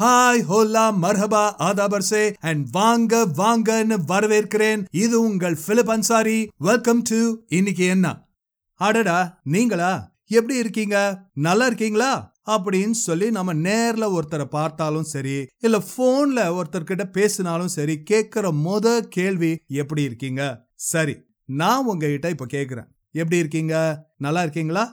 Hi Hola மர்ஹபா ஆதாபர்சே and வாங்க வாங்கன்னு வரவேற்கிறேன் இது உங்கள் பிலிப் அன்சாரி வெல்கம் டு இன்னைக்கு என்ன அடடா நீங்களா? எப்படி இருக்கீங்க? நல்லா இருக்கீங்களா? அப்படின்னு சொல்லி நம்ம நேர்ல ஒருத்தரை பார்த்தாலும் சரி இல்ல போன்ல ஒருத்தர்கிட்ட பேசினாலும் சரி கேட்கிற முத கேள்வி எப்படி இருக்கீங்க? சரி நான் உங்ககிட்ட இப்ப கேக்குறேன் எப்படி இருக்கீங்க? நல்லா இருக்கீங்களா?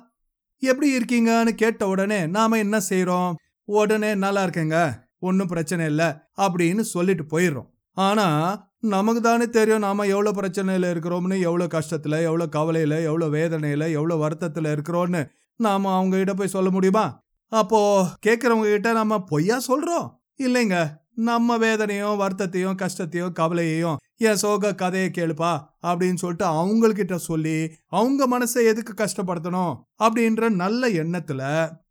எப்படி இருக்கீங்கன்னு கேட்ட உடனே நாம என்ன செய்யறோம் உடனே நல்லா இருக்கேங்க. ஒன்றும் பிரச்சனை இல்லை. அப்படின்னு சொல்லிட்டு போயிடுறோம். ஆனால் நமக்கு தானே தெரியும் நாம் எவ்வளோ பிரச்சனையில் இருக்கிறோம்னு எவ்வளோ கஷ்டத்தில் எவ்வளோ கவலையில் எவ்வளோ வேதனையில் எவ்வளோ வருத்தத்தில் இருக்கிறோம்னு நாம் அவங்ககிட்ட போய் சொல்ல முடியுமா? அப்போது கேட்கறவங்க கிட்ட நம்ம பொய்யா சொல்கிறோம் இல்லைங்க. நம்ம வேதனையும் வருத்தத்தையும் கஷ்டத்தையும் கவலையையும் என் சோக கதையை கேளுப்பா அப்படின்னு சொல்லிட்டு அவங்கக்கிட்ட சொல்லி அவங்க மனசை எதுக்கு கஷ்டப்படுத்தணும்? அப்படின்ற நல்ல எண்ணத்தில்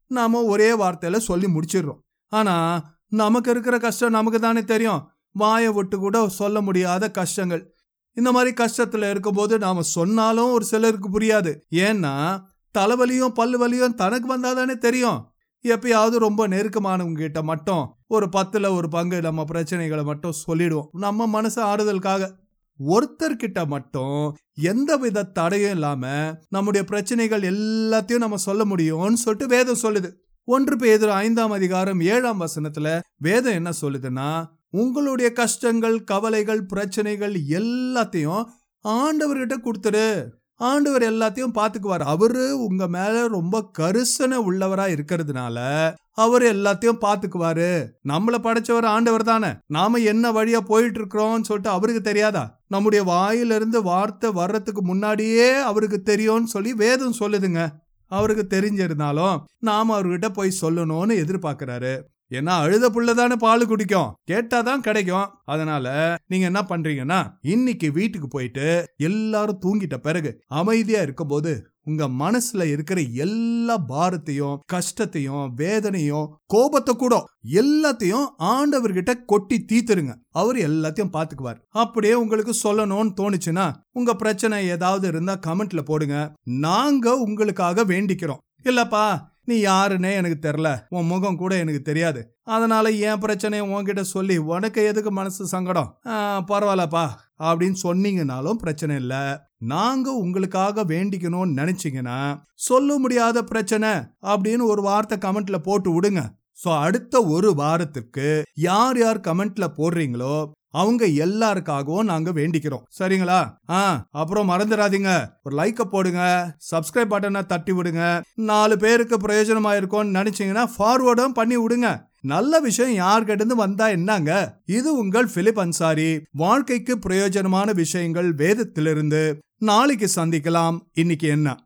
நாம ஒரே வார்த்தையில சொல்லி முடிச்சிடுறோம். ஆனா நமக்கு இருக்கிற கஷ்டம் நமக்கு தானே தெரியும். வாயை விட்டு கூட சொல்ல முடியாத கஷ்டங்கள். இந்த மாதிரி கஷ்டத்துல இருக்கும்போது நாம சொன்னாலும் ஒரு சிலருக்கு புரியாது. ஏன்னா தலைவலியும் பல்லு வலியும் தனக்கு வந்தாதானே தெரியும். எப்பயாவது ரொம்ப நெருக்கமானவங்க கிட்ட மட்டும் ஒரு பத்துல ஒரு பங்கு நம்ம பிரச்சனைகளை மட்டும் சொல்லிடுவோம். நம்ம மனசு ஆறுதலுக்காக. ஒருத்தர்கிட்ட மட்டும் எந்த வித தடையும் இல்லாம நம்முடைய பிரச்சனைகள் எல்லாத்தையும் நம்ம சொல்ல முடியும்னு சொல்லிட்டு வேதம் சொல்லுது. ஒன்று பேதர் ஐந்தாம் அதிகாரம் ஏழாம் வசனத்துல வேதம் என்ன சொல்லுதுன்னா உங்களுடைய கஷ்டங்கள் கவலைகள் பிரச்சனைகள் எல்லாத்தையும் ஆண்டவர்கிட்ட கொடுத்துரு. ஆண்டவர் எல்லாத்தையும் பார்த்துக்குவார். அவரு உங்க மேல ரொம்ப கரிசனை உள்ளவரா இருக்கிறதுனால அவர் எல்லாத்தையும் பார்த்துக்குவாரு. நம்மள படைச்சவர் ஆண்டவர் தானே. நாம என்ன வழியா போயிட்டு இருக்கிறோம்னு சொல்லிட்டு அவருக்கு தெரியாதா? நம்முடைய வாயிலிருந்து வார்த்தை வர்றதுக்கு முன்னாடியே அவருக்கு தெரியும்னு சொல்லி வேதம் சொல்லுதுங்க. அவருக்கு தெரிஞ்சிருந்தாலும் நாம அவர்கிட்ட போய் சொல்லணும்னு எதிர்பார்க்கிறாரு. ஏன்னா அழுத புள்ளதானே பால் குடிக்கும். கேட்டாதான் கிடைக்கும். அதனால நீங்க என்ன பண்றீங்கன்னா இன்னைக்கு வீட்டுக்கு போயிட்டு எல்லாரும் தூங்கிட்ட பிறகு அமைதியா இருக்கும்போது உங்க மனசுல இருக்கிற எல்லா பாரத்தையும் கஷ்டத்தையும் வேதனையும் கோபத்தை கூட எல்லாத்தையும் ஆண்டவர்கிட்ட கொட்டி தீத்துருங்க. அவர் எல்லாத்தையும் பாத்துக்குவார். அப்படியே உங்களுக்கு சொல்லணும்னு தோணுச்சுன்னா உங்க பிரச்சனை ஏதாவது இருந்தா கமெண்ட்ல போடுங்க. நாங்க உங்களுக்காக வேண்டிக்கிறோம். இல்லப்பா நீ யாருன்னே எனக்கு தெரில. உன் முகம் கூட எனக்கு தெரியாது. அதனால என் பிரச்சனையை உன்கிட்ட சொல்லி உனக்கு எதுக்கு மனசு சங்கடம்? பரவாயில்லப்பா. அப்படின்னு சொன்னீங்கனாலும் பிரச்சனை இல்லை. நாங்க உங்களுக்காக வேண்டிக்கணும்னு நினைச்சிங்கன்னா சொல்ல முடியாத பிரச்சனை அப்படின்னு ஒரு வார்த்தை கமெண்ட்ல போட்டு விடுங்க. ஸோ அடுத்த ஒரு வாரத்துக்கு யார் யார் கமெண்ட்ல போடுறீங்களோ அவங்க எல்லாருக்காகவும் நாங்க வேண்டிக்கிறோம். சரிங்களா? ஆ அப்புறம் மறந்துடாதீங்க. ஒரு லைக்க போடுங்க சப்ஸ்கிரைப் பட்டனை தட்டி விடுங்க. நாலு பேருக்கு பிரயோஜனமா இருக்கும்னு நினைச்சீங்கன்னா ஃபார்வர்டும் பண்ணி விடுங்க. நல்ல விஷயம் யார்கிட்ட இருந்து வந்தா என்னங்க? இது உங்கள் பிலிப் அன்சாரி வாழ்க்கைக்கு பிரயோஜனமான விஷயங்கள் வேதத்திலிருந்து. நாளைக்கு சந்திக்கலாம். இன்னைக்கு என்ன?